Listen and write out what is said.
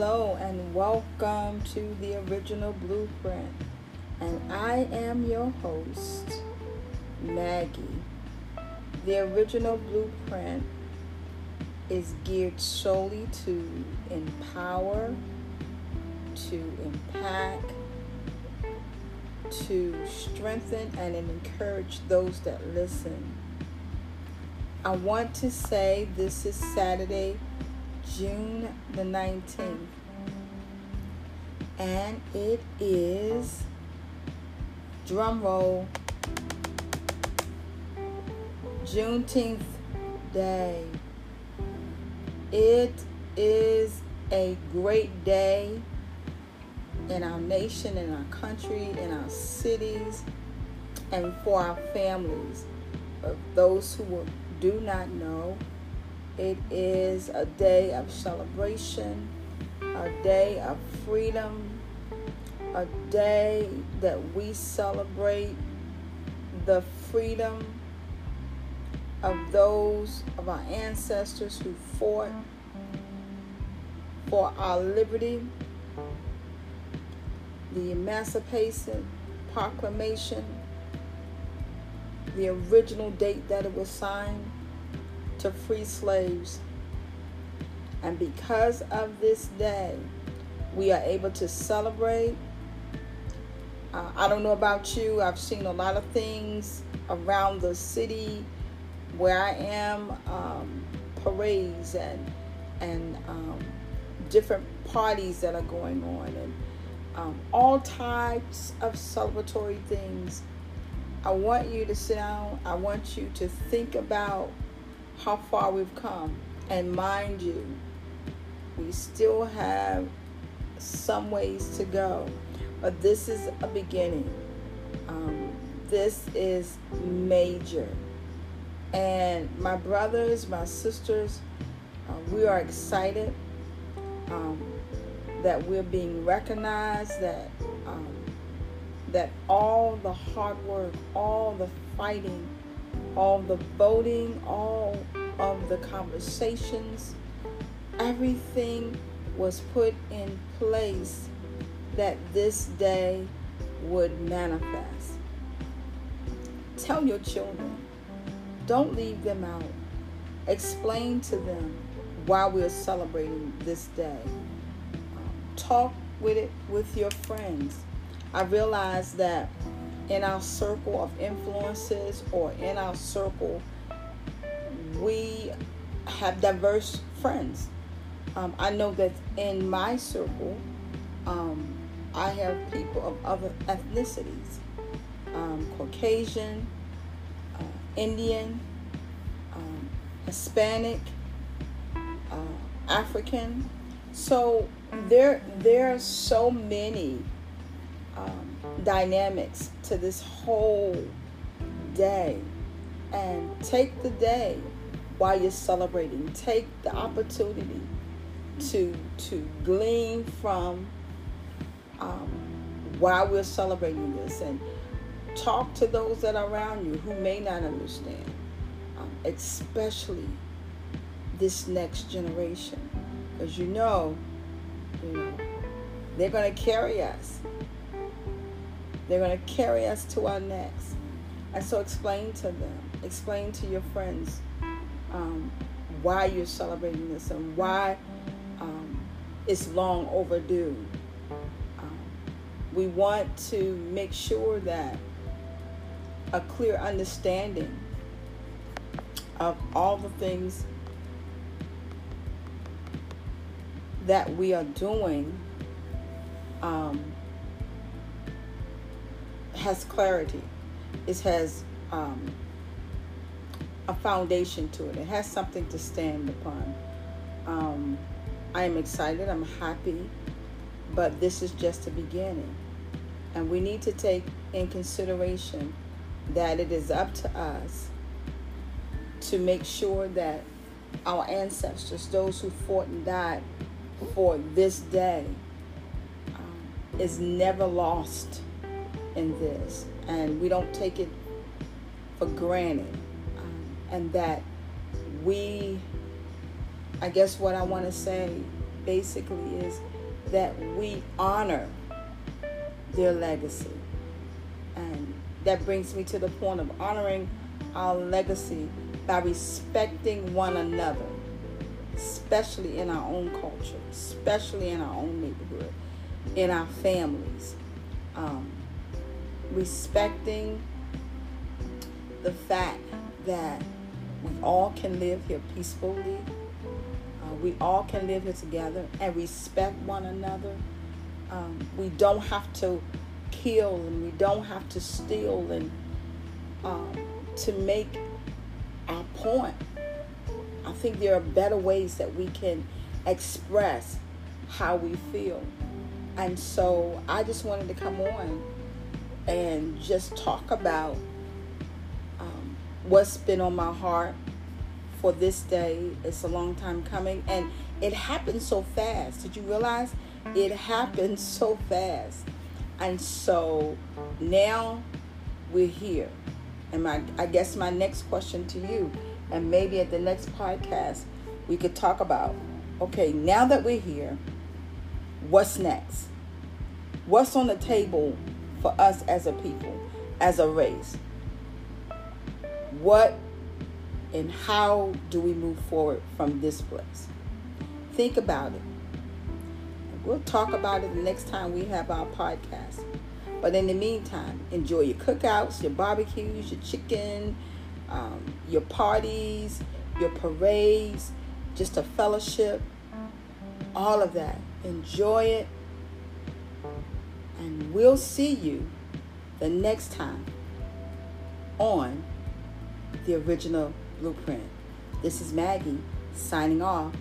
Hello and welcome to the original blueprint. And I am your host, Maggie. The original blueprint is geared solely to empower, to impact, to strengthen and encourage those that listen. I want to say this is Saturday, June the 19th, and it is drum roll Juneteenth Day. It is a great day in our nation, in our country, in our cities, and for our families. Of those who do not know, it is a day of celebration, a day of freedom, a day that we celebrate the freedom of those of our ancestors who fought for our liberty, the Emancipation Proclamation, the original date that it was signed to free slaves. And because of this day, we are able to celebrate. Uh, I don't know about you, I've seen a lot of things around the city where I am, um, parades and and um, different parties that are going on, and um, all types of celebratory things. I want you to sit down. I want you to think about how far we've come, and mind you, we still have some ways to go, but this is a beginning. Um, this is major. And my brothers, my sisters, uh, we are excited um, that we're being recognized, that um, that all the hard work, all the fighting, all the voting, all of the conversations, everything was put in place that this day would manifest. Tell your children don't leave them out. Explain to them why we're celebrating this day. Talk with it with your friends. I realize that in our circle of influences or in our circle, we have diverse friends. Um, I know that in my circle, um, I have people of other ethnicities um, Caucasian, Indian, um, Hispanic, uh, African. So there, there are so many um, dynamics to this whole day. And take the day while you're celebrating. Take the opportunity to to glean from um, while we're celebrating this and Talk to those that are around you who may not understand, um, especially this next generation, because you know, you know, they're going to carry us. They're going to carry us to our next. And so, explain to them, explain to your friends um, why you're celebrating this and why um, it's long overdue. Um, we want to make sure that a clear understanding of all the things that we are doing um, has clarity. It has um, a foundation to it. It has something to stand upon. Um, I am excited. I'm happy. But this is just a beginning. And we need to take in consideration that it is up to us to make sure that our ancestors, those who fought and died for this day, um, is never lost in this. And we don't take it for granted. Um, and that we, I guess what I want to say basically is that we honor their legacy. And that brings me to the point of honoring our legacy by respecting one another, especially in our own culture, especially in our own neighborhood, in our families. Um, respecting the fact that we all can live here peacefully. Uh, we all can live here together and respect one another. Um, we don't have to kill and we don't have to steal and um, to make our point. I think there are better ways that we can express how we feel. And so I just wanted to come on and just talk about um, what's been on my heart for this day. It's a long time coming, and it happened so fast. Did you realize it happened so fast? And so now we're here. And my, I guess my next question to you, and maybe at the next podcast, we could talk about okay, now that we're here, what's next? What's on the table for us as a people, as a race? What and how do we move forward from this place? Think about it. We'll talk about it the next time we have our podcast. But in the meantime, enjoy your cookouts, your barbecues, your chicken, um, your parties, your parades, just a fellowship, all of that. Enjoy it. And we'll see you the next time on the original blueprint. This is Maggie signing off